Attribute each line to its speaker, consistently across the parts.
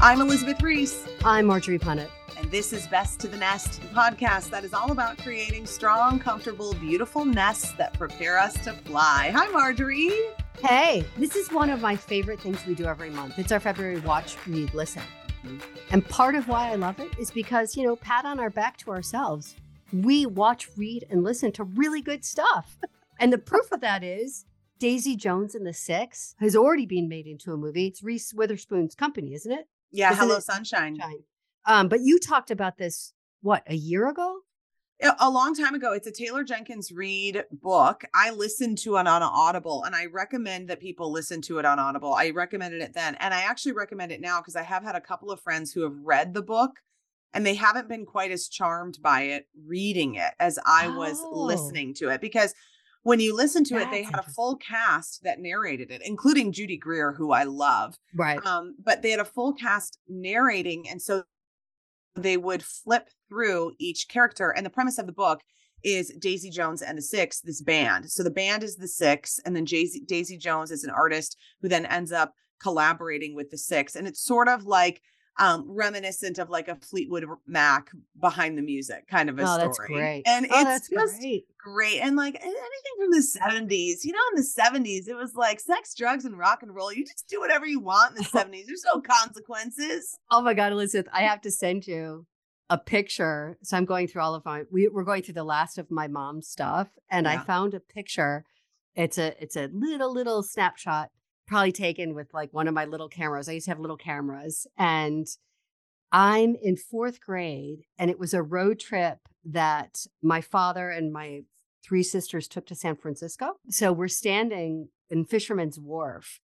Speaker 1: I'm Elizabeth Ries.
Speaker 2: I'm Marjorie Punnett.
Speaker 1: And this is Best to the Nest, the podcast that is all about creating strong, comfortable, beautiful nests that prepare us to fly. Hi, Marjorie.
Speaker 2: Hey, this is one of my favorite things we do every month. It's our February Watch, Read, Listen. Mm-hmm. And part of why I love it is because, you know, pat on our back to ourselves. We watch, read, and listen to really good stuff. and the proof of that is Daisy Jones and the Six has already been made into a movie. It's Reese Witherspoon's company, isn't it?
Speaker 1: Yeah, Isn't Hello Sunshine.
Speaker 2: Sunshine. Um, but you talked about this what a year ago?
Speaker 1: A long time ago. It's a Taylor Jenkins Reid book. I listened to it on Audible, and I recommend that people listen to it on Audible. I recommended it then, and I actually recommend it now because I have had a couple of friends who have read the book and they haven't been quite as charmed by it reading it as I was oh. listening to it because when you listen to That's it, they had a full cast that narrated it, including Judy Greer, who I love.
Speaker 2: Right.
Speaker 1: Um, but they had a full cast narrating, and so they would flip through each character. And the premise of the book is Daisy Jones and the Six, this band. So the band is the Six, and then Daisy, Daisy Jones is an artist who then ends up collaborating with the Six. And it's sort of like um, reminiscent of like a Fleetwood Mac behind the music kind of a
Speaker 2: oh,
Speaker 1: story.
Speaker 2: That's great.
Speaker 1: And
Speaker 2: oh,
Speaker 1: it's just great. great. And like anything from the 70s, you know, in the 70s, it was like sex, drugs, and rock and roll. You just do whatever you want in the 70s. There's no consequences.
Speaker 2: Oh my God, Elizabeth, I have to send you a picture. So I'm going through all of my we, we're going through the last of my mom's stuff. And yeah. I found a picture. It's a it's a little little snapshot probably taken with like one of my little cameras. I used to have little cameras and I'm in fourth grade and it was a road trip that my father and my three sisters took to San Francisco. So we're standing in Fisherman's Wharf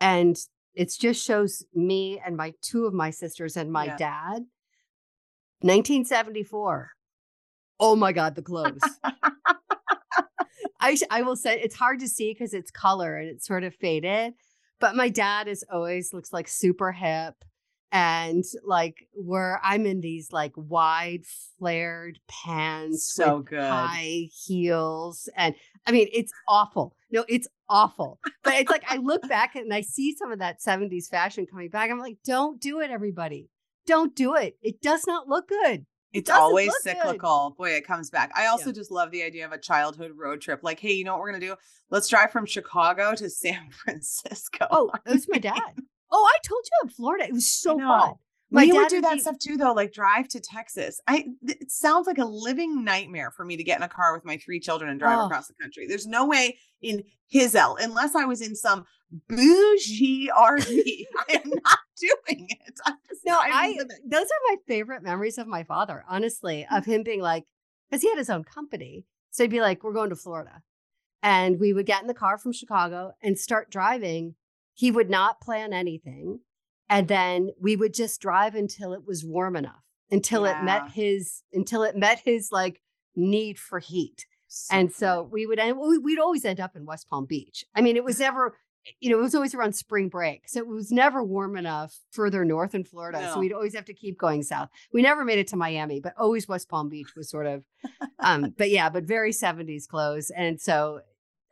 Speaker 2: and it just shows me and my two of my sisters and my yeah. dad. 1974. Oh my God, the clothes. I I will say it's hard to see because it's color and it's sort of faded. But my dad is always looks like super hip and like where I'm in these like wide flared pants,
Speaker 1: so good
Speaker 2: high heels, and I mean it's awful. No, it's awful. But it's like I look back and I see some of that 70s fashion coming back. I'm like, don't do it, everybody. Don't do it. It does not look good
Speaker 1: it's always cyclical. Good. Boy, it comes back. I also yeah. just love the idea of a childhood road trip. Like, hey, you know what we're gonna do? Let's drive from Chicago to San Francisco.
Speaker 2: Oh, it was my dad. oh, I told you in Florida. It was so fun.
Speaker 1: My we would do that be- stuff too, though, like drive to Texas. I it sounds like a living nightmare for me to get in a car with my three children and drive oh. across the country. There's no way in his L, unless I was in some bougie RV. I am not doing it. I'm
Speaker 2: no, I those are my favorite memories of my father, honestly, mm. of him being like, because he had his own company. So he'd be like, We're going to Florida. And we would get in the car from Chicago and start driving. He would not plan anything. And then we would just drive until it was warm enough, until yeah. it met his, until it met his like need for heat. So and so we would end, we'd always end up in West Palm Beach. I mean, it was never, you know, it was always around spring break. So it was never warm enough further north in Florida. No. So we'd always have to keep going south. We never made it to Miami, but always West Palm Beach was sort of, um, but yeah, but very 70s clothes. And so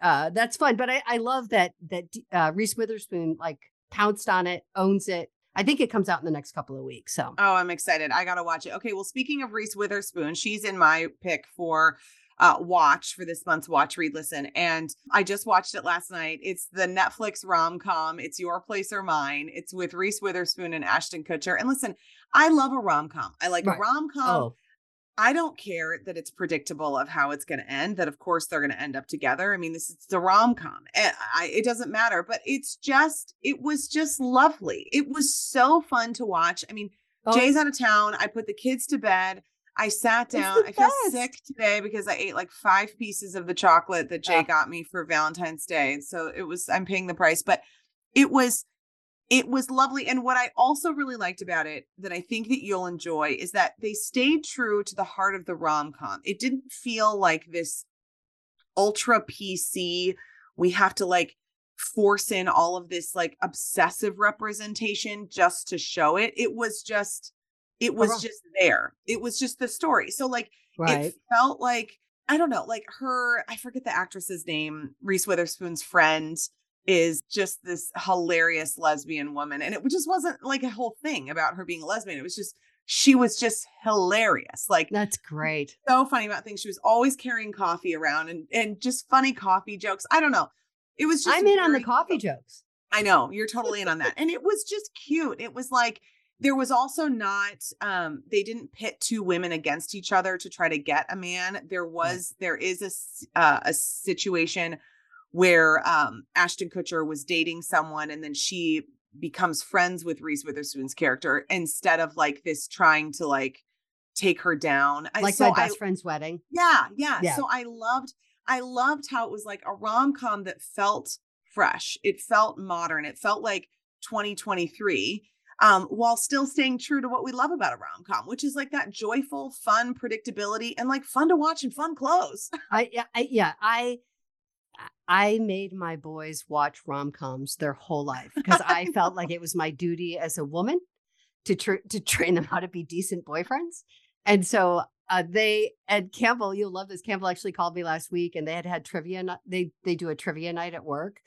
Speaker 2: uh, that's fun. But I, I love that, that uh, Reese Witherspoon like pounced on it, owns it. I think it comes out in the next couple of weeks. So,
Speaker 1: oh, I'm excited. I got to watch it. Okay. Well, speaking of Reese Witherspoon, she's in my pick for uh, watch for this month's Watch, Read, Listen. And I just watched it last night. It's the Netflix rom com. It's Your Place or Mine. It's with Reese Witherspoon and Ashton Kutcher. And listen, I love a rom com. I like right. a rom com. Oh. I don't care that it's predictable of how it's going to end. That of course they're going to end up together. I mean, this is the rom com. Eh, it doesn't matter, but it's just it was just lovely. It was so fun to watch. I mean, oh. Jay's out of town. I put the kids to bed. I sat down. I feel sick today because I ate like five pieces of the chocolate that Jay got me for Valentine's Day. So it was I'm paying the price, but it was it was lovely. And what I also really liked about it that I think that you'll enjoy is that they stayed true to the heart of the rom com. It didn't feel like this ultra PC, we have to like force in all of this like obsessive representation just to show it. It was just, it was just there. It was just the story. So, like,
Speaker 2: Right.
Speaker 1: it felt like I don't know, like her, I forget the actress's name, Reese Witherspoon's friend is just this hilarious lesbian woman. And it just wasn't like a whole thing about her being a lesbian. It was just, she was just hilarious. Like
Speaker 2: That's great.
Speaker 1: so funny about things. She was always carrying coffee around and, and just funny coffee jokes. I don't know. It was just
Speaker 2: I'm in on the coffee jokes.
Speaker 1: I know you're totally in on that. And it was just cute. It was like there was also not um they didn't pit two women against each other to try to get a man. There was there is a uh, a situation where um Ashton Kutcher was dating someone and then she becomes friends with Reese Witherspoon's character instead of like this trying to like take her down.
Speaker 2: Like
Speaker 1: so
Speaker 2: my
Speaker 1: I-
Speaker 2: best friend's wedding.
Speaker 1: yeah, yeah.
Speaker 2: Yeah.
Speaker 1: So I loved I loved how it was like a rom-com that felt fresh. It felt modern. It felt like 2023 um while still staying true to what we love about a rom-com, which is like that joyful, fun predictability and like fun to watch and fun clothes.
Speaker 2: I, yeah, I yeah, I I made my boys watch rom coms their whole life because I felt like it was my duty as a woman to tr- to train them how to be decent boyfriends, and so uh, they and Campbell, you'll love this. Campbell actually called me last week, and they had had trivia. They they do a trivia night at work,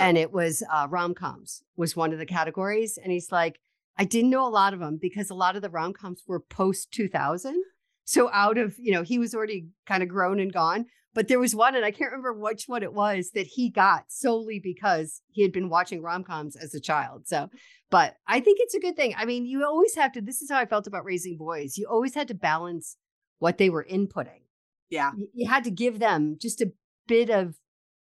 Speaker 2: and it was uh, rom coms was one of the categories, and he's like, I didn't know a lot of them because a lot of the rom coms were post two thousand. So out of you know, he was already kind of grown and gone. But there was one, and I can't remember which one it was that he got solely because he had been watching rom coms as a child. So, but I think it's a good thing. I mean, you always have to. This is how I felt about raising boys. You always had to balance what they were inputting.
Speaker 1: yeah.
Speaker 2: You, had to give them just a bit of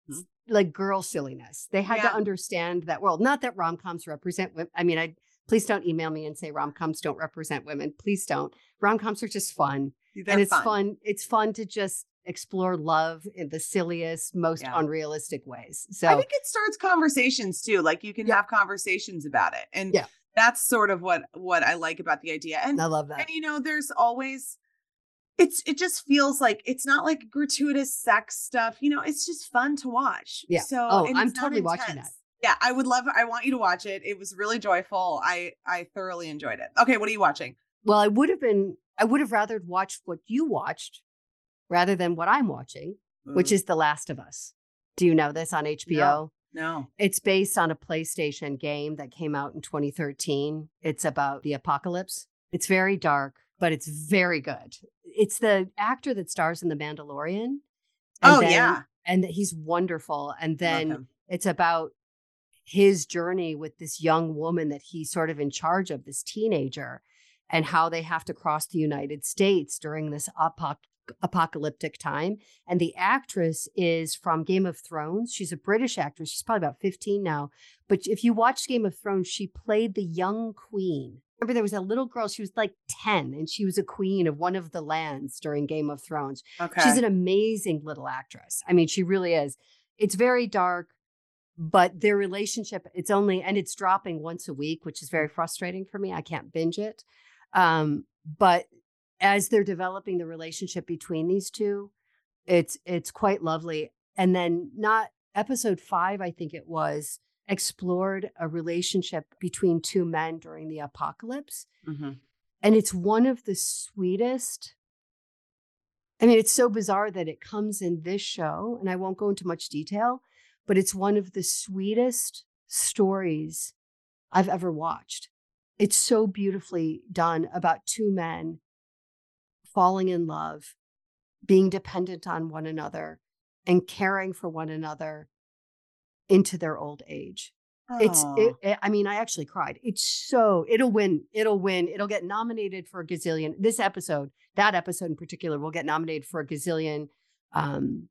Speaker 1: Mhm.
Speaker 2: like girl silliness. They had
Speaker 1: Yeah.
Speaker 2: to understand that world. Not that rom coms represent women. I mean, I please don't email me and say rom coms don't represent women. Please don't. Rom coms are just fun
Speaker 1: They're
Speaker 2: and it's fun. It's fun to just explore love in the silliest, most
Speaker 1: Yeah.
Speaker 2: unrealistic ways. So
Speaker 1: I think it starts conversations too. Like you can
Speaker 2: Yeah.
Speaker 1: have conversations about it. And
Speaker 2: Yeah.
Speaker 1: that's sort of what what I like about the idea. And
Speaker 2: I love that.
Speaker 1: and you know there's always it's it just feels like it's not like gratuitous sex stuff you know it's just fun to watch
Speaker 2: Yeah.
Speaker 1: so
Speaker 2: Oh, I'm totally watching that.
Speaker 1: Yeah i would love i want you to watch it it was really joyful i i thoroughly enjoyed it okay what are you watching
Speaker 2: Well, I would have been. I would have rather watched what you watched rather than what I'm watching, which is The Last of Us. Do you know this on HBO?
Speaker 1: no
Speaker 2: It's based on a PlayStation game that came out in 2013. It's about the apocalypse. It's very dark, but it's very good. It's the actor that stars in The Mandalorian. and
Speaker 1: oh
Speaker 2: then-
Speaker 1: yeah
Speaker 2: And he's wonderful. And then it's about his journey with this young woman that he's sort of in charge of, this teenager, and how they have to cross the United States during this apoc- apocalyptic time. And the actress is from Game of Thrones. She's a British actress. She's probably about 15 now. But if you watch Game of Thrones, she played the young queen. Remember, there was a little girl, she was like 10, and she was a queen of one of the lands during Game of Thrones.
Speaker 1: okay
Speaker 2: She's an amazing little actress. I mean, she really is. It's very dark, but their relationship, it's only, and it's dropping once a week, which is very frustrating for me. I can't binge it. Um, but as they're developing the relationship between these two, it's it's quite lovely. And then not episode five, I think it was, explored a relationship between two men during the apocalypse.
Speaker 1: Mhm.
Speaker 2: And it's one of the sweetest. I mean, it's so bizarre that it comes in this show, and I won't go into much detail, but it's one of the sweetest stories I've ever watched. It's so beautifully done about two men falling in love, being dependent on one another, and caring for one another into their old age. It's, it, it, I mean, I actually cried. It's so, it'll win. It'll win. It'll get nominated for a gazillion. This episode, that episode in particular, will get nominated for a gazillion, um,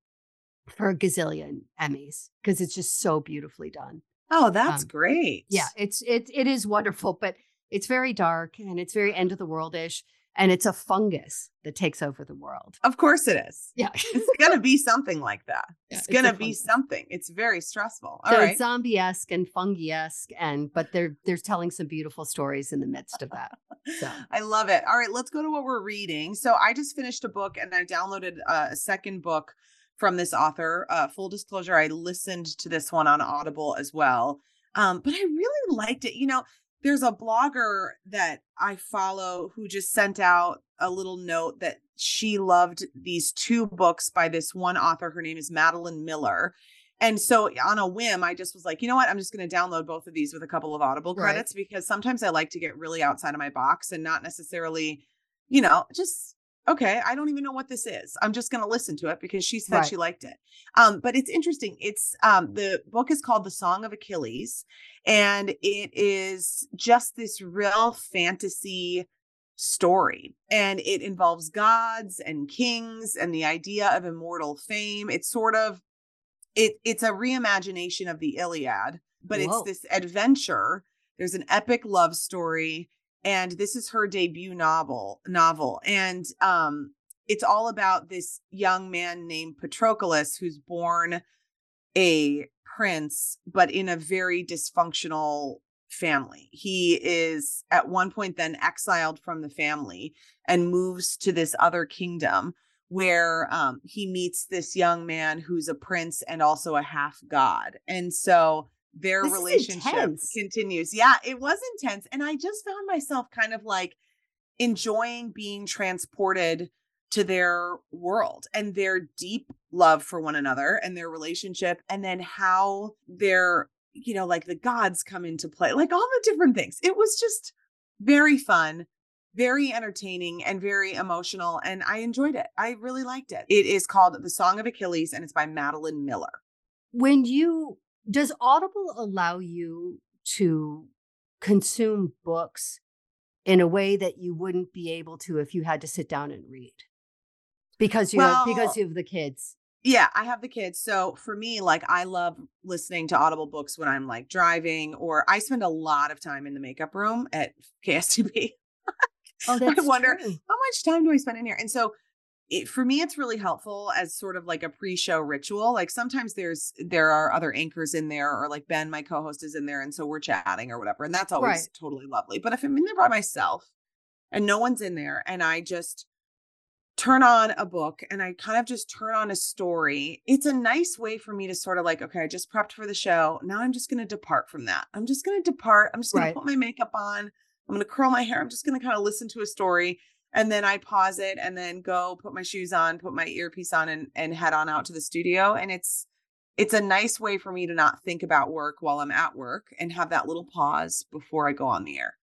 Speaker 2: for a gazillion Emmys because it's just so beautifully done.
Speaker 1: oh that's
Speaker 2: um,
Speaker 1: great
Speaker 2: Yeah, it's, it, it is wonderful, but it's very dark and it's very end of the world ish. and it's a fungus that takes over the world.
Speaker 1: Of course it is.
Speaker 2: Yeah.
Speaker 1: it's gonna be something like that.
Speaker 2: Yeah,
Speaker 1: it's
Speaker 2: it's
Speaker 1: gonna be something. It's very stressful. All
Speaker 2: so
Speaker 1: right.
Speaker 2: it's zombie-esque and fungi-esque and but they're they're telling some beautiful stories in the midst of that. So
Speaker 1: I love it. All right, let's go to what we're reading. So I just finished a book and I downloaded uh, a second book from this author. Uh, full disclosure, I listened to this one on Audible as well. Um, but I really liked it. You know, there's a blogger that I follow who just sent out a little note that she loved these two books by this one author. Her name is Madeline Miller. And so on a whim, I just was like, you know what? I'm just going to download both of these with a couple of Audible
Speaker 2: Right.
Speaker 1: credits because sometimes I like to get really outside of my box and not necessarily, you know, just okay, I don't even know what this is. I'm just going to listen to it because she said
Speaker 2: Right.
Speaker 1: she liked it. Um, but it's interesting. It's um, the book is called The Song of Achilles, and it is just this real fantasy story and it involves gods and kings and the idea of immortal fame it's sort of it it's a reimagination of the iliad but
Speaker 2: Whoa.
Speaker 1: it's this adventure there's an epic love story and this is her debut novel novel and um it's all about this young man named patroclus who's born a prince but in a very dysfunctional family. He is at one point then exiled from the family and moves to this other kingdom where um, he meets this young man who's a prince and also a half god and so their
Speaker 2: This
Speaker 1: relationship continues. Yeah it was intense and i just found myself kind of like enjoying being transported to their world and their deep love for one another and their relationship and then how their you know like the gods come into play like all the different things. It was just very fun very entertaining and very emotional and i enjoyed it. I really liked it. It is called the song of achilles and it's by madeline miller.
Speaker 2: When you does Audible allow you to consume books in a way that you wouldn't be able to if you had to sit down and read? Because you have, because you have the kids.
Speaker 1: Yeah, I have the kids. So for me, like I love listening to Audible books when I'm like driving or I spend a lot of time in the makeup room at KSTP.
Speaker 2: Oh,
Speaker 1: I wonder
Speaker 2: true.
Speaker 1: how much time do I spend in here? And so it, for me, it's really helpful as sort of like a pre-show ritual. Like sometimes there's there are other anchors in there, or like Ben, my co-host, is in there, and so we're chatting or whatever, and that's always
Speaker 2: Right.
Speaker 1: totally lovely. But if I'm in there by myself and no one's in there, and I just turn on a book and I kind of just turn on a story, it's a nice way for me to sort of like, okay, I just prepped for the show. Now I'm just going to depart from that. I'm just going to depart. I'm just going
Speaker 2: Right.
Speaker 1: to put my makeup on. I'm going to curl my hair. I'm just going to kind of listen to a story and then I pause it and then go put my shoes on, put my earpiece on and and head on out to the studio and it's it's a nice way for me to not think about work while I'm at work and have that little pause before I go on the air.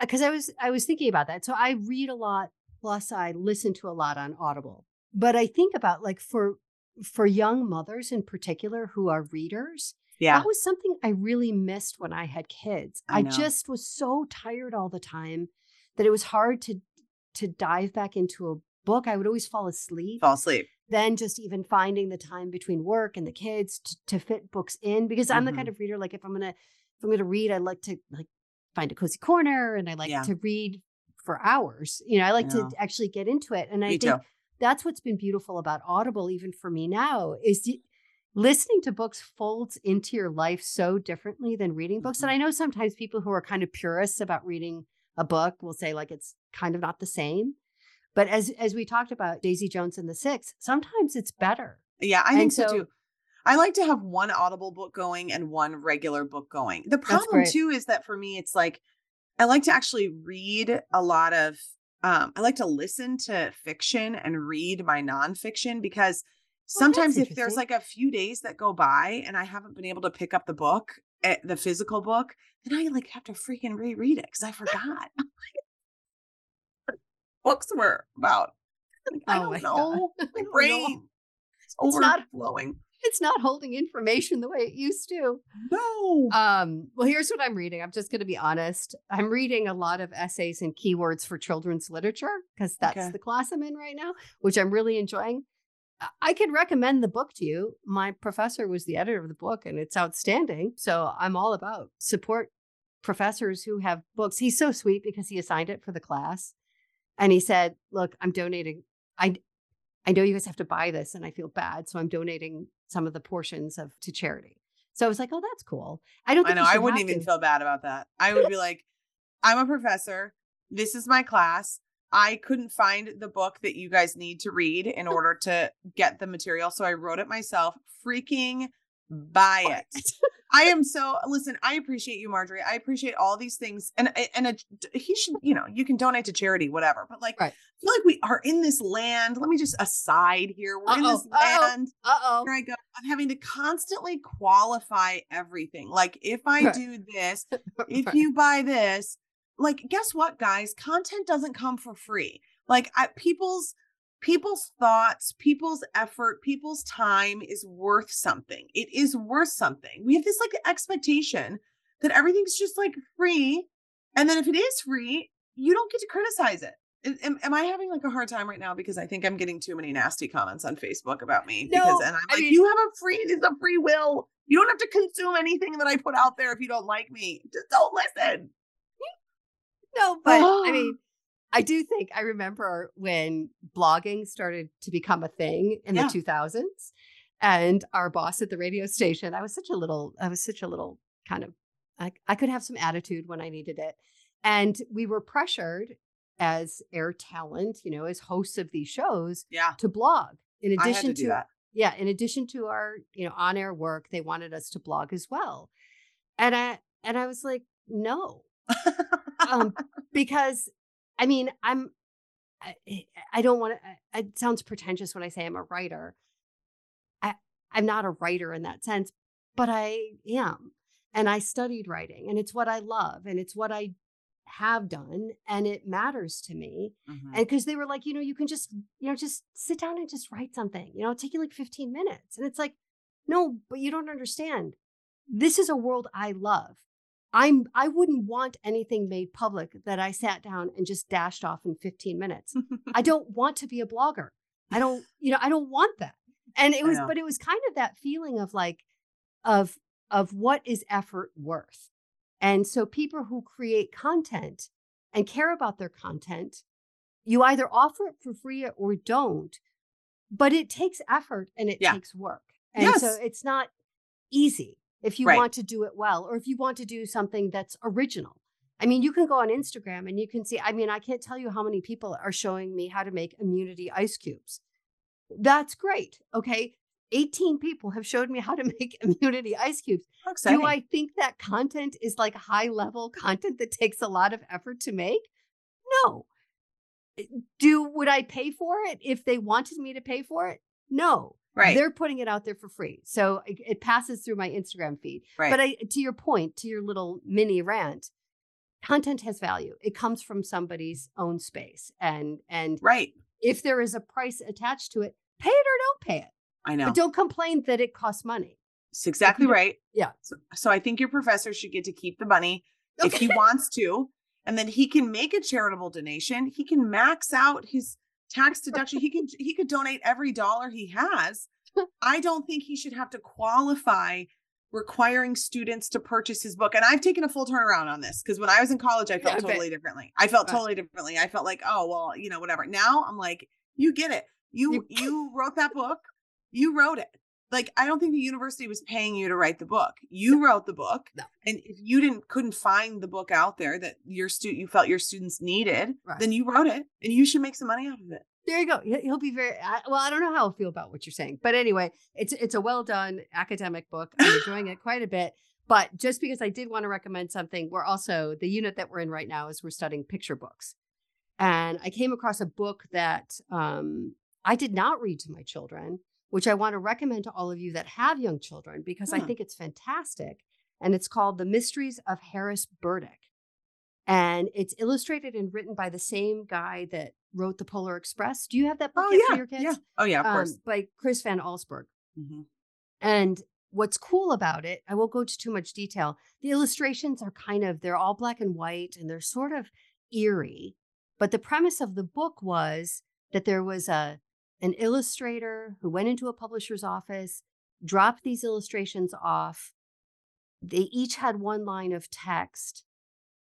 Speaker 2: because uh, I was I was thinking about that. So I read a lot, plus I listen to a lot on Audible. But I think about like for for young mothers in particular who are readers,
Speaker 1: Yeah.
Speaker 2: that was something I really missed when I had kids.
Speaker 1: I
Speaker 2: I, just was so tired all the time that it was hard to to dive back into a book. I would always fall asleep.
Speaker 1: Fall asleep.
Speaker 2: Then just even finding the time between work and the kids to, to fit books in because I'm the
Speaker 1: Mm-hmm.
Speaker 2: kind of reader like if I'm gonna if I'm gonna read, I like to like find a cozy corner and I like
Speaker 1: Yeah.
Speaker 2: to read for hours. You know, I like
Speaker 1: Yeah.
Speaker 2: to actually get into it. And I think
Speaker 1: too.
Speaker 2: that's what's been beautiful about Audible, even for me now, is the, listening to books folds into your life so differently than reading books. And
Speaker 1: Mhm.
Speaker 2: I know sometimes people who are kind of purists about reading a book will say like it's kind of not the same. But as as we talked about Daisy Jones and the Six, sometimes it's better.
Speaker 1: Yeah, I
Speaker 2: And
Speaker 1: think so,
Speaker 2: so-
Speaker 1: too. I like to have one audible book going and one regular book going. The problem too is that for me it's like I like to actually read a lot of um I like to listen to fiction and read my nonfiction because sometimes if there's like a few days that go by and I haven't been able to pick up the book, eh, the physical book, then I like have to freaking reread it because I forgot. Books were about. Like, I
Speaker 2: Oh
Speaker 1: don't
Speaker 2: my God.
Speaker 1: know. My
Speaker 2: know.
Speaker 1: brain. It's
Speaker 2: It's not-
Speaker 1: overflowing.
Speaker 2: It's not holding information the way it used to.
Speaker 1: No.
Speaker 2: Um, well, here's what I'm reading. I'm just going to be honest. I'm reading a lot of essays and keywords for children's literature because that's
Speaker 1: Okay.
Speaker 2: the class I'm in right now, which I'm really enjoying. I- I could recommend the book to you. My professor was the editor of the book and it's outstanding. So I'm all about support professors who have books. He's so sweet because he assigned it for the class. And he said, Look, I'm donating. I I know you guys have to buy this and I feel bad. So I'm donating some of the portions of to charity. So I was like, oh, that's cool. I don't
Speaker 1: I know. I wouldn't even
Speaker 2: to.
Speaker 1: feel bad about that. I would be like, I'm a professor. This is my class. I couldn't find the book that you guys need to read in order to get the material. So I wrote it myself. Freaking buy it. I am so listen, I appreciate you, Marjorie. I appreciate all these things. And and a, he should, you know, you can donate to charity, whatever. But like
Speaker 2: Right.
Speaker 1: I feel like we are in this land. Let me just aside here. We're in
Speaker 2: Uh-oh,
Speaker 1: this
Speaker 2: uh-oh.
Speaker 1: land
Speaker 2: Uh oh.
Speaker 1: where I go, I'm having to constantly qualify everything. Like if I
Speaker 2: Right.
Speaker 1: do this, if you buy this, like guess what, guys? Content doesn't come for free. Like I, people's people's thoughts, people's effort, people's time is worth something. It is worth something. We have this like expectation that everything's just like free, and then if it is free, you don't get to criticize it. Am- Am, I having like a hard time right now because I think I'm getting too many nasty comments on Facebook about me?
Speaker 2: No,
Speaker 1: because and I'm
Speaker 2: I
Speaker 1: like,
Speaker 2: mean-
Speaker 1: you have a free, it's a free will. You don't have to consume anything that I put out there if you don't like me. Just don't listen.
Speaker 2: No, but I mean, I do think I remember when blogging started to become a thing in
Speaker 1: Yeah.
Speaker 2: the 2000s. And our boss at the radio station, I was such a little, I was such a little kind of, I, I could have some attitude when I needed it. And we were pressured as air talent, you know, as hosts of these shows
Speaker 1: Yeah,
Speaker 2: to blog. In addition
Speaker 1: to that.
Speaker 2: yeah in addition to our you know on air work they wanted us to blog as well and i and i was like no um because i mean i'm i, I don't want to it sounds pretentious when i say i'm a writer i i'm not a writer in that sense but i am and i studied writing and it's what i love and it's what i have done and it matters to me
Speaker 1: Mhm.
Speaker 2: and because they were like, you know, you can just, you know, just sit down and just write something. You know, it'll take you like 15 minutes. And it's like, no, but you don't understand. This is a world I love. I'm I wouldn't want anything made public that I sat down and just dashed off in 15 minutes. I don't want to be a blogger. I don't, you know, I don't want that. And it was, but it was kind of that feeling of like, of of what is effort worth. And so people who create content and care about their content, you either offer it for free or don't, but it takes effort and it
Speaker 1: Yeah.
Speaker 2: takes work. And so it's not easy if you
Speaker 1: Right.
Speaker 2: want to do it well or if you want to do something that's original. I mean, you can go on Instagram and you can see, I mean, I can't tell you how many people are showing me how to make immunity ice cubes. That's great. Okay. 18 people have showed me how to make immunity ice cubes. Do I think that content is like high level content that takes a lot of effort to make? No. Eh, Do would I pay for it if they wanted me to pay for it? No.
Speaker 1: Right.
Speaker 2: They're putting it out there for free. So it, it passes through my Instagram feed.
Speaker 1: right.
Speaker 2: But I to your point, to your little mini rant, content has value. It comes from somebody's own space. And and
Speaker 1: right.
Speaker 2: if there is a price attached to it, pay it or don't pay it.
Speaker 1: I know.
Speaker 2: But don't complain that it costs money.
Speaker 1: It's exactly right.
Speaker 2: Yeah.
Speaker 1: So, so I think your professor should get to keep the money if he wants to, and then he can make a charitable donation. He can max out his tax deduction. he can he could donate every dollar he has. I don't think he should have to qualify requiring students to purchase his book. And I've taken a full turnaround on this because when I was in college, I felt
Speaker 2: bet.
Speaker 1: totally differently. I felt totally differently. I felt like, oh well, you know, whatever. Now I'm like, you get it. You-
Speaker 2: you
Speaker 1: wrote that book. You wrote it like I don't think the university was paying you to write the book. You wrote the book.
Speaker 2: No.
Speaker 1: And if you didn't couldn't find the book out there that your student you felt your students needed,
Speaker 2: Right.
Speaker 1: then you wrote it and you should make some money out of it.
Speaker 2: There you go. He- He'll be very I, well. I don't know how I'll feel about what you're saying, but anyway, it's it's a well done academic book. I'm enjoying it quite a bit. But just because I did want to recommend something, we're also the unit that we're in right now is we're studying picture books, and I came across a book that um, I did not read to my children, which I want to recommend to all of you that have young children because I
Speaker 1: Hmm.
Speaker 2: think it's fantastic, and it's called The Mysteries of Harris Burdick. And it's illustrated and written by the same guy that wrote the Polar Express. Do you have that book
Speaker 1: Oh yeah.
Speaker 2: for your kids?
Speaker 1: Yeah. Oh yeah, of
Speaker 2: Um,
Speaker 1: course.
Speaker 2: by Chris Van Allsburg.
Speaker 1: Mhm.
Speaker 2: And what's cool about it, I won't go into too much detail. The illustrations are kind of, they're all black and white and they're sort of eerie. But the premise of the book was that there was a an illustrator who went into a publisher's office, dropped these illustrations off. They each had one line of text,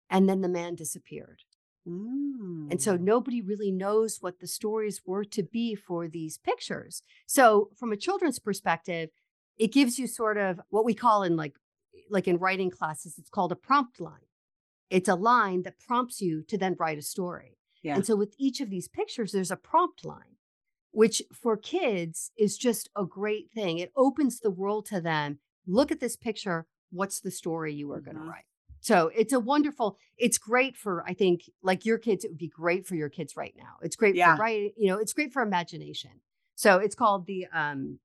Speaker 2: and then the man disappeared. And so
Speaker 1: Mm.
Speaker 2: nobody really knows what the stories were to be for these pictures. So from a children's perspective, it gives you sort of what we call in like like in writing classes, it's called a prompt line. It's a line that prompts you to then write a story.
Speaker 1: Yeah.
Speaker 2: And so with each of these pictures, there's a prompt line, which for kids is just a great thing. It opens the world to them. Look at this picture. What's the story you are going to
Speaker 1: Mhm.
Speaker 2: write? So it's a wonderful, it's great for, I think, like your kids, it would be great for your kids right now. It's great
Speaker 1: Yeah.
Speaker 2: for writing, you know, it's great for imagination. So it's called the um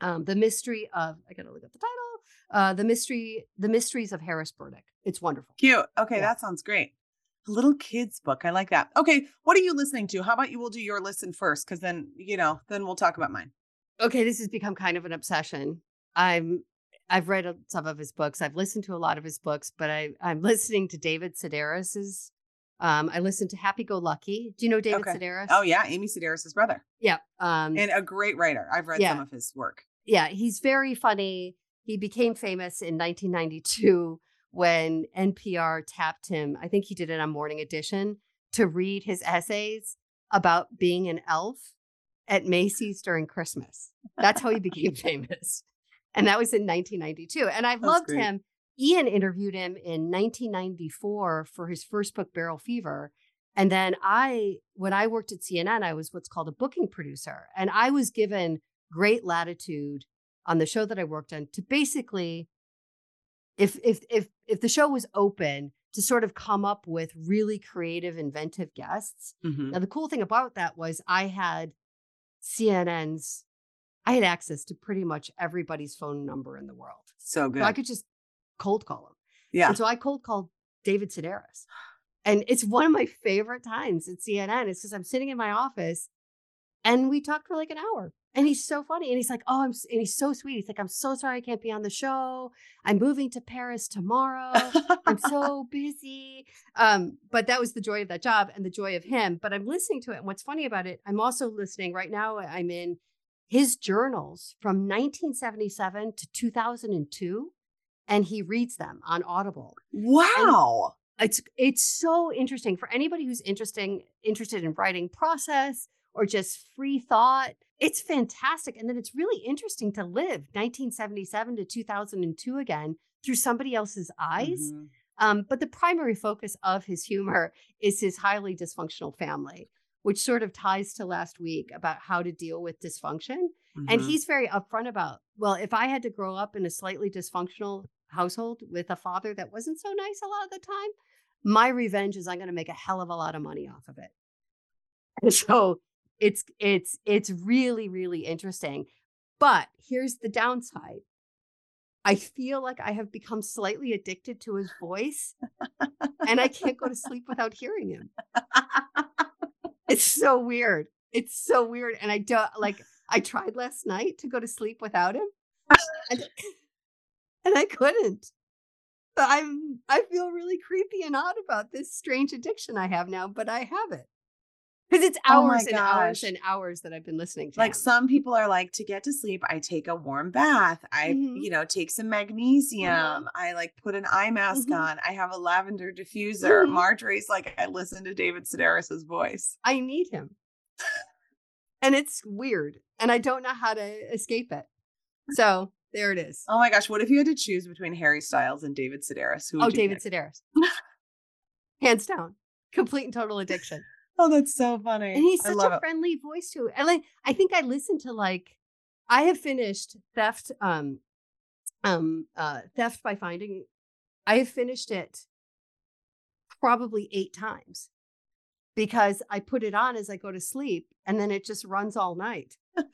Speaker 2: um the mystery of I gotta look at the title. Uh the mystery, the mysteries of Harris Burdick. It's wonderful.
Speaker 1: Cute. Okay,
Speaker 2: Yeah.
Speaker 1: that sounds great. A little kids book. I like that. Okay, what are you listening to? How about you will do your listen first cuz then, you know, then we'll talk about mine.
Speaker 2: okay, this has become kind of an obsession. I'm I've read some of his books. I've listened to a lot of his books, but I I'm listening to David Sedaris's. Um, I listened to Happy Go Lucky. Do you know David
Speaker 1: Okay.
Speaker 2: Sedaris?
Speaker 1: Oh yeah, Amy Sedaris' brother.
Speaker 2: yeah. Um,
Speaker 1: And a great writer. I've read some of his work.
Speaker 2: yeah, he's very funny. He became famous in 1992 when NPR tapped him. I think he did it on Morning Edition to read his essays about being an elf at Macy's during Christmas. That's how he became famous. And that was in 1992. And I've
Speaker 1: That's
Speaker 2: loved
Speaker 1: great.
Speaker 2: him. Ian interviewed him in 1994 for his first book, Barrel Fever. And then I, when I worked at CNN, I was what's called a booking producer. And I was given great latitude on the show that I worked on to basically, if if if if the show was open, to sort of come up with really creative, inventive guests.
Speaker 1: Mhm.
Speaker 2: Now the cool thing about that was I had CNN's, I had access to pretty much everybody's phone number in the world.
Speaker 1: So good.
Speaker 2: So I could just cold call them.
Speaker 1: yeah.
Speaker 2: And so I cold called David Sedaris. And it's one of my favorite times at CNN. It's because I'm sitting in my office and we talked for like an hour. And he's so funny. And he's like, Oh, I'm, s- and he's so sweet. He's like, I'm so sorry I can't be on the show. I'm moving to Paris tomorrow. I'm so busy. Um, but that was the joy of that job and the joy of him. But I'm listening to it. And what's funny about it, I'm also listening right now. I'm in his journals from 1977 to 2002, and he reads them on Audible.
Speaker 1: wow.
Speaker 2: It's it's so interesting for anybody who's interesting interested in writing process or just free thought. It's fantastic, and then it's really interesting to live 1977 to 2002 again through somebody else's eyes.
Speaker 1: Mhm.
Speaker 2: Um, but the primary focus of his humor is his highly dysfunctional family, which sort of ties to last week about how to deal with dysfunction. And
Speaker 1: Mhm.
Speaker 2: he's very upfront about, well, if I had to grow up in a slightly dysfunctional household with a father that wasn't so nice a lot of the time, my revenge is I'm going to make a hell of a lot of money off of it. And so it's it's it's really really interesting. But here's the downside. I feel like I have become slightly addicted to his voice and I can't go to sleep without hearing him. It's so weird. It's so weird. And I don't like I tried last night to go to sleep without him. And, and I couldn't. I'm I feel really creepy and odd about this strange addiction I have now, but I have it. Because it's
Speaker 1: Oh
Speaker 2: hours and hours and hours that I've been listening to.
Speaker 1: like
Speaker 2: him.
Speaker 1: some people are like to get to sleep i take a warm bath i
Speaker 2: Mhm.
Speaker 1: you know take some magnesium i like put an eye mask
Speaker 2: Mhm.
Speaker 1: on i have a lavender diffuser
Speaker 2: Mhm.
Speaker 1: marjorie's like i listen to david sedaris's voice
Speaker 2: I need him. and it's weird. And I don't know how to escape it. So there it is.
Speaker 1: oh my gosh what if you had to choose between harry styles and david sedaris who would
Speaker 2: Oh, David
Speaker 1: pick?
Speaker 2: Sedaris. Hands down. Complete and total addiction.
Speaker 1: Oh that's so funny
Speaker 2: And he's such a
Speaker 1: it.
Speaker 2: friendly voice too. And like I think I listened to like I have finished Theft um um uh Theft by Finding I have finished it probably 8 times because I put it on as I go to sleep and then it just runs all night. so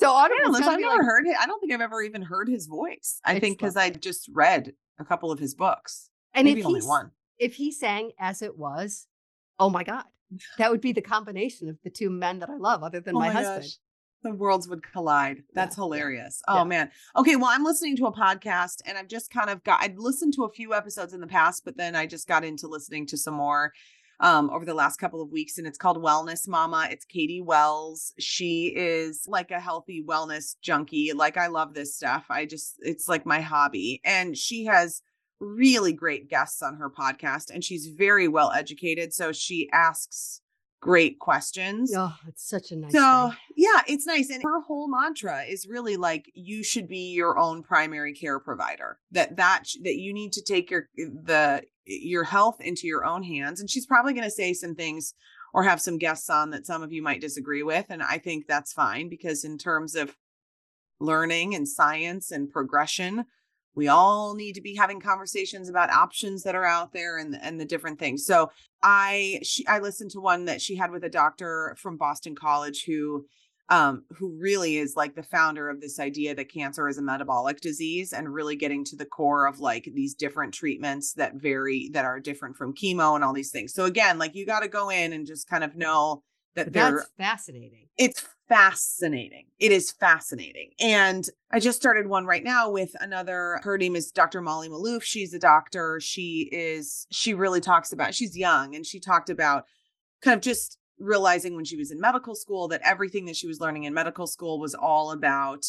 Speaker 1: Yeah,
Speaker 2: Audible
Speaker 1: Liz, I've never heard it. I don't think I've ever even heard his voice. I think because I just read a couple of his books.
Speaker 2: and
Speaker 1: Maybe only one.
Speaker 2: If he sang as it was, oh my God, that would be the combination of the two men that I love, other than
Speaker 1: Oh
Speaker 2: my,
Speaker 1: my
Speaker 2: husband.
Speaker 1: gosh. The worlds would collide. That's
Speaker 2: Yeah, yeah,
Speaker 1: hilarious. Oh
Speaker 2: yeah.
Speaker 1: man. Okay, well, I'm listening to a podcast and I've just kind of got I'd listened to a few episodes in the past, but then I just got into listening to some more um over the last couple of weeks and it's called Wellness Mama. It's Katie Wells. She is like a healthy wellness junkie. Like I love this stuff. I just it's like my hobby. And she has really great guests on her podcast and she's very well educated. So she asks great questions.
Speaker 2: Oh, it's such a nice.
Speaker 1: So
Speaker 2: thing.
Speaker 1: yeah, it's nice. And her whole mantra is really like you should be your own primary care provider. That that that you need to take your the your health into your own hands. And she's probably going to say some things or have some guests on that some of you might disagree with. And I think that's fine because in terms of learning and science and progression, we all need to be having conversations about options that are out there and and the different things. So I she I listened to one that she had with a doctor from Boston College who um who really is like the founder of this idea that cancer is a metabolic disease and really getting to the core of like these different treatments that vary that are different from chemo and all these things. So again, like you got to go in and just kind of know that they're
Speaker 2: that's fascinating.
Speaker 1: it's fascinating. It is fascinating. And I just started one right now with another. Her name is Dr. Molly Maloof. She's a doctor. She is, she really talks about, she's young and she talked about kind of just realizing when she was in medical school that everything that she was learning in medical school was all about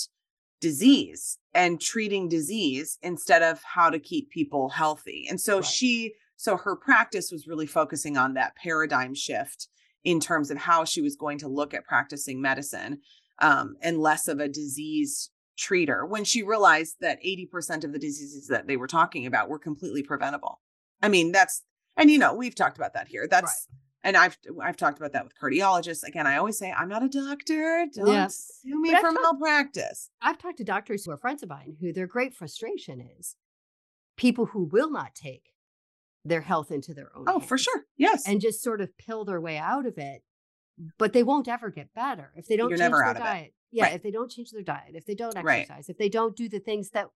Speaker 1: disease and treating disease instead of how to keep people healthy. And so
Speaker 2: Right.
Speaker 1: she, so her practice was really focusing on that paradigm shift in terms of how she was going to look at practicing medicine um, and less of a disease treater when she realized that 80% of the diseases that they were talking about were completely preventable. I mean, that's, and you know, we've talked about that here. That's, and I've, I've talked about that with cardiologists. Again, I always say, I'm not a doctor. Don't
Speaker 2: Yeah.
Speaker 1: sue me
Speaker 2: But I've
Speaker 1: for
Speaker 2: talked-
Speaker 1: malpractice.
Speaker 2: I've talked to doctors who are friends of mine who their great frustration is people who will not take their health into their own
Speaker 1: Oh, for sure. Yes.
Speaker 2: and just sort of pill their way out of it but they won't ever get better if they don't
Speaker 1: You're
Speaker 2: change their
Speaker 1: out of it.
Speaker 2: diet yeah
Speaker 1: Right.
Speaker 2: if they don't change their diet if they don't
Speaker 1: Right.
Speaker 2: exercise if they don't do the things that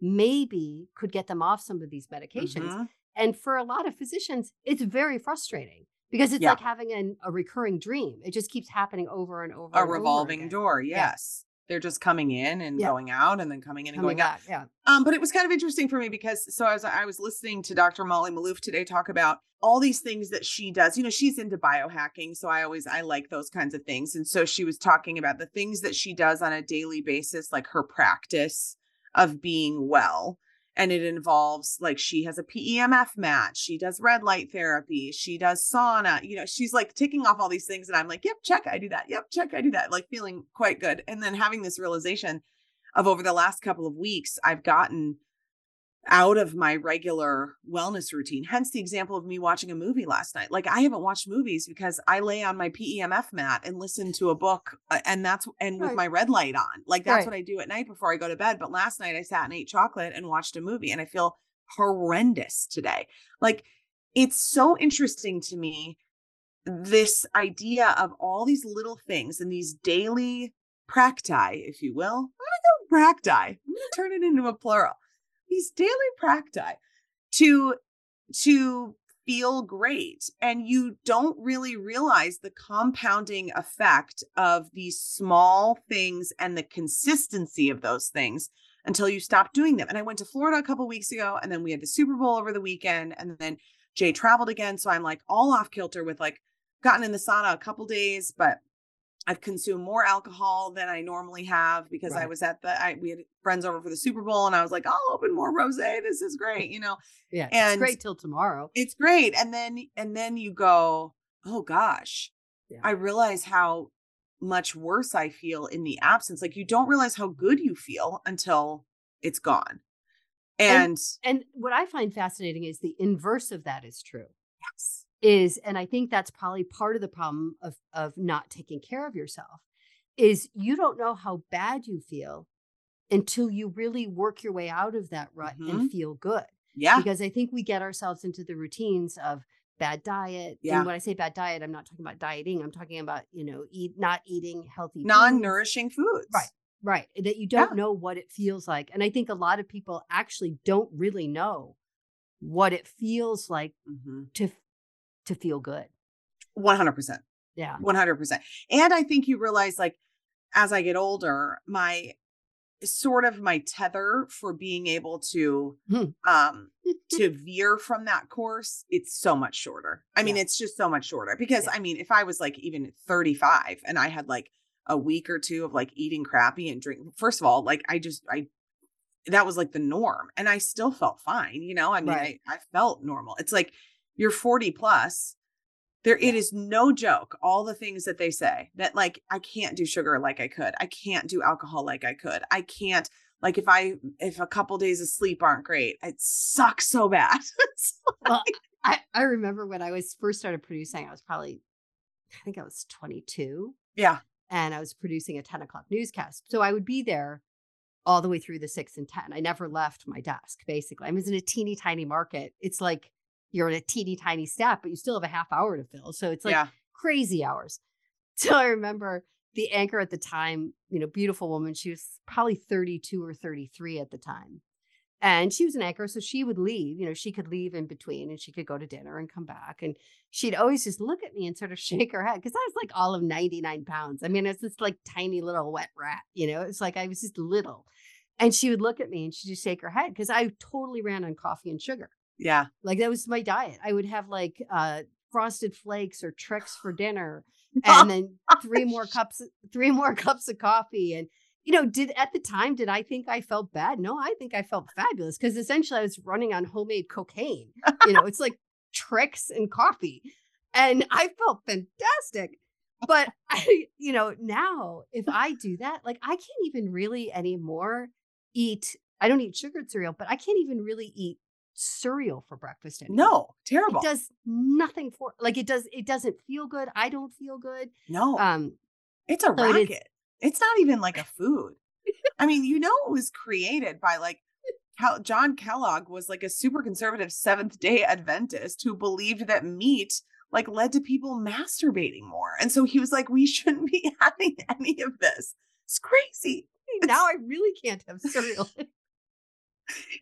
Speaker 2: maybe could get them off some of these medications
Speaker 1: Mhm.
Speaker 2: and for a lot of physicians it's very frustrating because it's
Speaker 1: Yeah.
Speaker 2: like having an, a recurring dream it just keeps happening over and over
Speaker 1: a
Speaker 2: and over
Speaker 1: revolving
Speaker 2: again.
Speaker 1: door. Yes. They're just coming in and
Speaker 2: Yeah.
Speaker 1: going out and then coming in and
Speaker 2: Coming
Speaker 1: going out.
Speaker 2: back, yeah
Speaker 1: Um, but it was kind of interesting for me because so as I was listening to Dr. Molly Maloof today talk about all these things that she does. You know, she's into biohacking, so I always I like those kinds of things. And so she was talking about the things that she does on a daily basis, like her practice of being well. And it involves like she has a PEMF mat, she does red light therapy, she does sauna. You know, she's like ticking off all these things, and I'm like, yep, check, I do that. Yep, check, I do that. Like feeling quite good. And then having this realization of over the last couple of weeks, I've gotten out of my regular wellness routine. Hence the example of me watching a movie last night. Like I haven't watched movies because I lay on my PEMF mat and listen to a book uh, and that's and with
Speaker 2: Right.
Speaker 1: my red light on. Like that's
Speaker 2: Right.
Speaker 1: what I do at night before I go to bed. But last night I sat and ate chocolate and watched a movie and I feel horrendous today. Like it's so interesting to me this idea of all these little things and these daily practi, if you will. I'm gonna go practi. I'm gonna turn it into a plural. These daily practi to to feel great. And you don't really realize the compounding effect of these small things and the consistency of those things until you stop doing them. And I went to Florida a couple weeks ago and then we had the Super Bowl over the weekend and then Jay traveled again. So I'm like all off kilter with like gotten in the sauna a couple days, but I've consumed more alcohol than I normally have because I was at the I we had friends over for the Super Bowl and I was like, I'll open more rosé. This is great, you know.
Speaker 2: yeah
Speaker 1: And-
Speaker 2: it's great till tomorrow
Speaker 1: It's great. And then and then you go, oh gosh,
Speaker 2: Yeah.
Speaker 1: I realize how much worse I feel in the absence. Like you don't realize how good you feel until it's gone. And,
Speaker 2: And what I find fascinating is the inverse of that is true.
Speaker 1: yes.
Speaker 2: Is and I think that's probably part of the problem of of not taking care of yourself is you don't know how bad you feel until you really work your way out of that rut
Speaker 1: Mhm.
Speaker 2: and feel good.
Speaker 1: Yeah.
Speaker 2: Because I think we get ourselves into the routines of bad diet.
Speaker 1: Yeah.
Speaker 2: And when I say bad diet, I'm not talking about dieting. I'm talking about, you know, eat not eating healthy.
Speaker 1: Non-nourishing foods.
Speaker 2: Right. Right. That you don't
Speaker 1: Yeah.
Speaker 2: know what it feels like. And I think a lot of people actually don't really know what it feels like
Speaker 1: hmm
Speaker 2: to to feel good.
Speaker 1: 100%.
Speaker 2: Yeah.
Speaker 1: 100%. And I think you realize like as I get older, my sort of my tether for being able to
Speaker 2: Hmm.
Speaker 1: um to veer from that course, it's so much shorter. I mean,
Speaker 2: Yeah.
Speaker 1: it's just so much shorter because
Speaker 2: Yeah.
Speaker 1: I mean, if I was like even 35 and I had like a week or two of like eating crappy and drink first of all, like I just I that was like the norm. And I still felt fine, you know. I mean,
Speaker 2: Right.
Speaker 1: I, I felt normal. It's like you're 40 plus. There, it is no joke. All the things that they say that like I can't do sugar like I could. I can't do alcohol like I could. I can't like if I if a couple days of sleep aren't great, it sucks so bad. It's
Speaker 2: Well, I, I remember when I was first started producing, I was probably, I think I was 22
Speaker 1: yeah.
Speaker 2: and I was producing a 10 o'clock newscast. So I would be there all the way through the six and 10. I never left my desk, basically. I was in a teeny tiny market. It's like you're in a teeny tiny step, but you still have a half hour to fill. So it's like
Speaker 1: yeah.
Speaker 2: crazy hours. So I remember the anchor at the time, you know, beautiful woman. She was probably 32 or 33 at the time. And she was an anchor. So she would leave, you know, she could leave in between and she could go to dinner and come back. And she'd always just look at me and sort of shake her head because I was like all of 99 pounds. I mean, it's this like tiny little wet rat, you know, it's like I was just little. And she would look at me and she'd just shake her head because I totally ran on coffee and sugar.
Speaker 1: Yeah.
Speaker 2: Like that was my diet. I would have like uh frosted flakes or Trix for dinner and then three more cups three more cups of coffee and you know did at the time did i think i felt bad no i think i felt fabulous because essentially i was running on homemade cocaine you know it's like Trix and coffee and i felt fantastic but i you know now if i do that like i can't even really anymore eat i don't eat sugared cereal but i can't even really eat cereal for breakfast anymore
Speaker 1: No, terrible.
Speaker 2: it does nothing for like it does it doesn't feel good i don't feel good
Speaker 1: no.
Speaker 2: um
Speaker 1: It's a
Speaker 2: So it is-
Speaker 1: racket. it's not even like a food. I mean, you know, it was created by like Kel- John Kellogg was like a super conservative Seventh Day Adventist who believed that meat like led to people masturbating more, and so he was like, we shouldn't be having any of this. It's crazy.
Speaker 2: now i really can't have cereal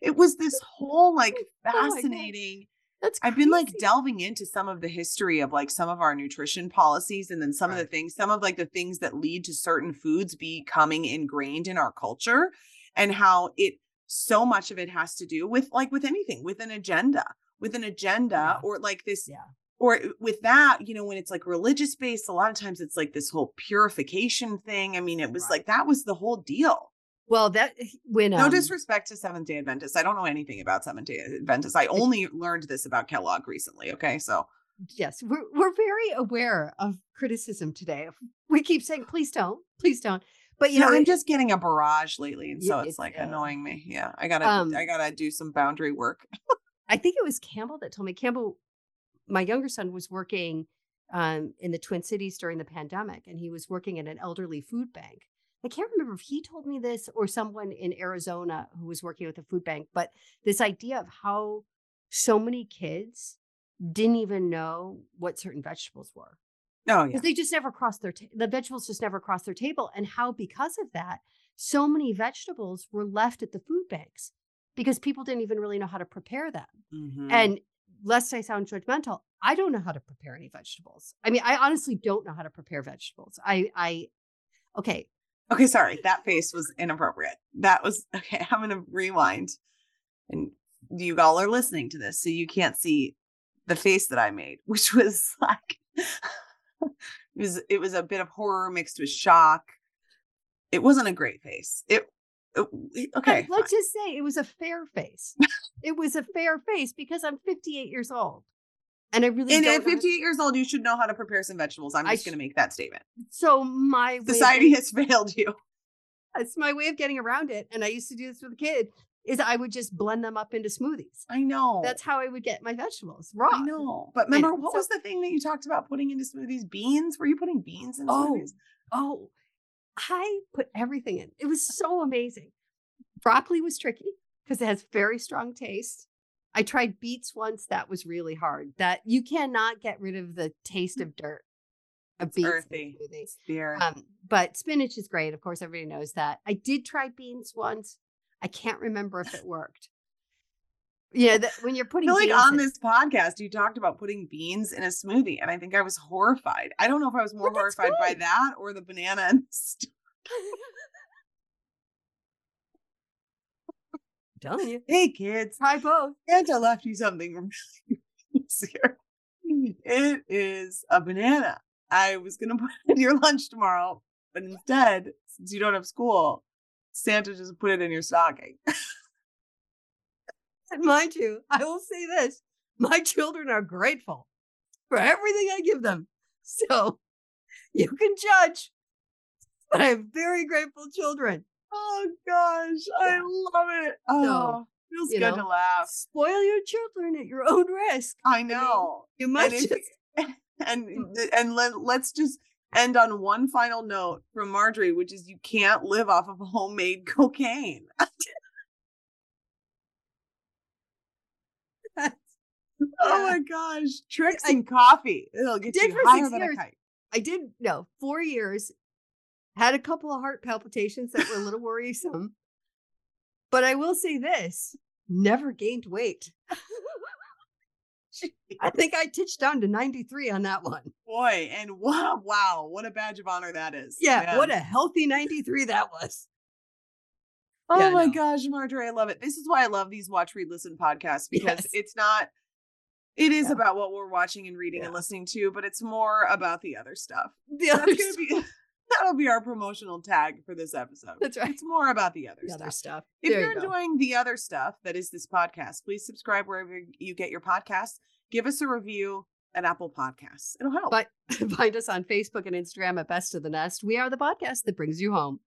Speaker 1: It was this whole like
Speaker 2: Oh
Speaker 1: fascinating.
Speaker 2: that's
Speaker 1: I've been like delving into some of the history of like some of our nutrition policies and then some of the things, some of like the things that lead to certain foods becoming ingrained in our culture and how it so much of it has to do with like with anything, with an agenda, with an agenda
Speaker 2: Yeah.
Speaker 1: or like this
Speaker 2: yeah
Speaker 1: or with that, you know, when it's like religious based, a lot of times it's like this whole purification thing. I mean, it was
Speaker 2: Right.
Speaker 1: like that was the whole deal.
Speaker 2: Well that when
Speaker 1: No
Speaker 2: um,
Speaker 1: disrespect to Seventh day Adventists. I don't know anything about Seventh day Adventists. I only learned this about Kellogg recently. Okay. So
Speaker 2: yes we're, we're very aware of criticism today we keep saying please don't please don't but you
Speaker 1: you
Speaker 2: know
Speaker 1: I'm
Speaker 2: it-
Speaker 1: just getting a barrage lately. And so it's
Speaker 2: it's,
Speaker 1: like
Speaker 2: uh,
Speaker 1: annoying me. Yeah. I gotta
Speaker 2: Um,
Speaker 1: I gotta do some boundary work.
Speaker 2: I think it was Campbell that told me. Campbell, my younger son was working um, in the Twin Cities during the pandemic, and he was working at an elderly food bank. I can't remember if he told me this or someone in Arizona who was working with a food bank, but this idea of how so many kids didn't even know what certain vegetables were
Speaker 1: Oh yeah.
Speaker 2: because they just never crossed their ta- the vegetables just never crossed their table and how because of that so many vegetables were left at the food banks because people didn't even really know how to prepare them
Speaker 1: Mhm.
Speaker 2: and lest I sound judgmental, I don't know how to prepare any vegetables. I mean, I honestly don't know how to prepare vegetables. I, I, okay,
Speaker 1: okay, sorry. That face was inappropriate. That was okay. I'm gonna rewind. And you all are listening to this, so you can't see the face that I made, which was like it was it was a bit of horror mixed with shock. It wasn't a great face. It, it- okay.
Speaker 2: Let's just say it was a fair face. it was a fair face because I'm 58 years old, and I really
Speaker 1: And at
Speaker 2: know how-
Speaker 1: 58 years old, you should know how to prepare some vegetables. I'm just going to make that statement.
Speaker 2: So my way of
Speaker 1: Society has failed you.
Speaker 2: it's my way of getting around it, and I used to do this with a kid. Is I would just blend them up into smoothies.
Speaker 1: I know.
Speaker 2: That's how I would get my vegetables raw.
Speaker 1: I know. But remember,
Speaker 2: know.
Speaker 1: what
Speaker 2: So-
Speaker 1: was the thing that you talked about putting into smoothies? Beans? Were you putting beans in
Speaker 2: Oh,
Speaker 1: smoothies?
Speaker 2: oh, I put everything in. It was so amazing. Broccoli was tricky because it has very strong taste. I tried beets once. That was really hard. That you cannot get rid of the taste of dirt of
Speaker 1: It's
Speaker 2: beets.
Speaker 1: earthy.
Speaker 2: smoothie.
Speaker 1: It's beer.
Speaker 2: Um, but spinach is great. Of course, everybody knows that. I did try beans once. I can't remember if it worked. Yeah, that when you're
Speaker 1: I
Speaker 2: putting
Speaker 1: like on
Speaker 2: in-
Speaker 1: this podcast, you talked about putting beans in a smoothie, and I think I was horrified. I don't know if I was more horrified by that or the banana and the st-
Speaker 2: telling you,
Speaker 1: Hey, kids,
Speaker 2: try both.
Speaker 1: Santa left you something really easier. It is a banana. I was gonna put it in your lunch tomorrow, but instead, since you don't have school, Santa just put it in your stocking.
Speaker 2: And mind you, I will say this my children are grateful for everything I give them. So you can judge, but I have very grateful children.
Speaker 1: Oh gosh, I love it. Oh, feels good
Speaker 2: know,
Speaker 1: to laugh.
Speaker 2: Spoil your children at your own risk.
Speaker 1: I know.
Speaker 2: You must
Speaker 1: if-
Speaker 2: just
Speaker 1: and
Speaker 2: Mm.
Speaker 1: and let, let's just end on one final note from Marjorie, which is you can't live off of homemade cocaine. Oh my gosh, Trix
Speaker 2: I
Speaker 1: and coffee. It'll get
Speaker 2: did
Speaker 1: you higher than a kite.
Speaker 2: I did no four years, had a couple of heart palpitations that were a little worrisome. But I will say this never gained weight. I think I titched down to 93 on that one.
Speaker 1: Boy, and wow, wow, what a badge of honor that is.
Speaker 2: Yeah, what a healthy 93 that was.
Speaker 1: Oh
Speaker 2: Yeah,
Speaker 1: my gosh, Marjorie, I love it. This is why I love these watch, read, listen podcasts because
Speaker 2: Yes.
Speaker 1: it's not. It is
Speaker 2: Yeah.
Speaker 1: about what we're watching and reading and listening to, but it's more about the other stuff.
Speaker 2: The
Speaker 1: That's
Speaker 2: other,
Speaker 1: gonna be that'll be our promotional tag for this episode.
Speaker 2: That's right.
Speaker 1: It's more about the other
Speaker 2: the
Speaker 1: stuff.
Speaker 2: other stuff.
Speaker 1: If
Speaker 2: There
Speaker 1: you're
Speaker 2: you
Speaker 1: enjoying the other stuff that is this podcast, please subscribe wherever you get your podcasts. Give us a review at Apple Podcasts. It'll help.
Speaker 2: But find us on Facebook and Instagram at Best of the Nest. We are the podcast that brings you home.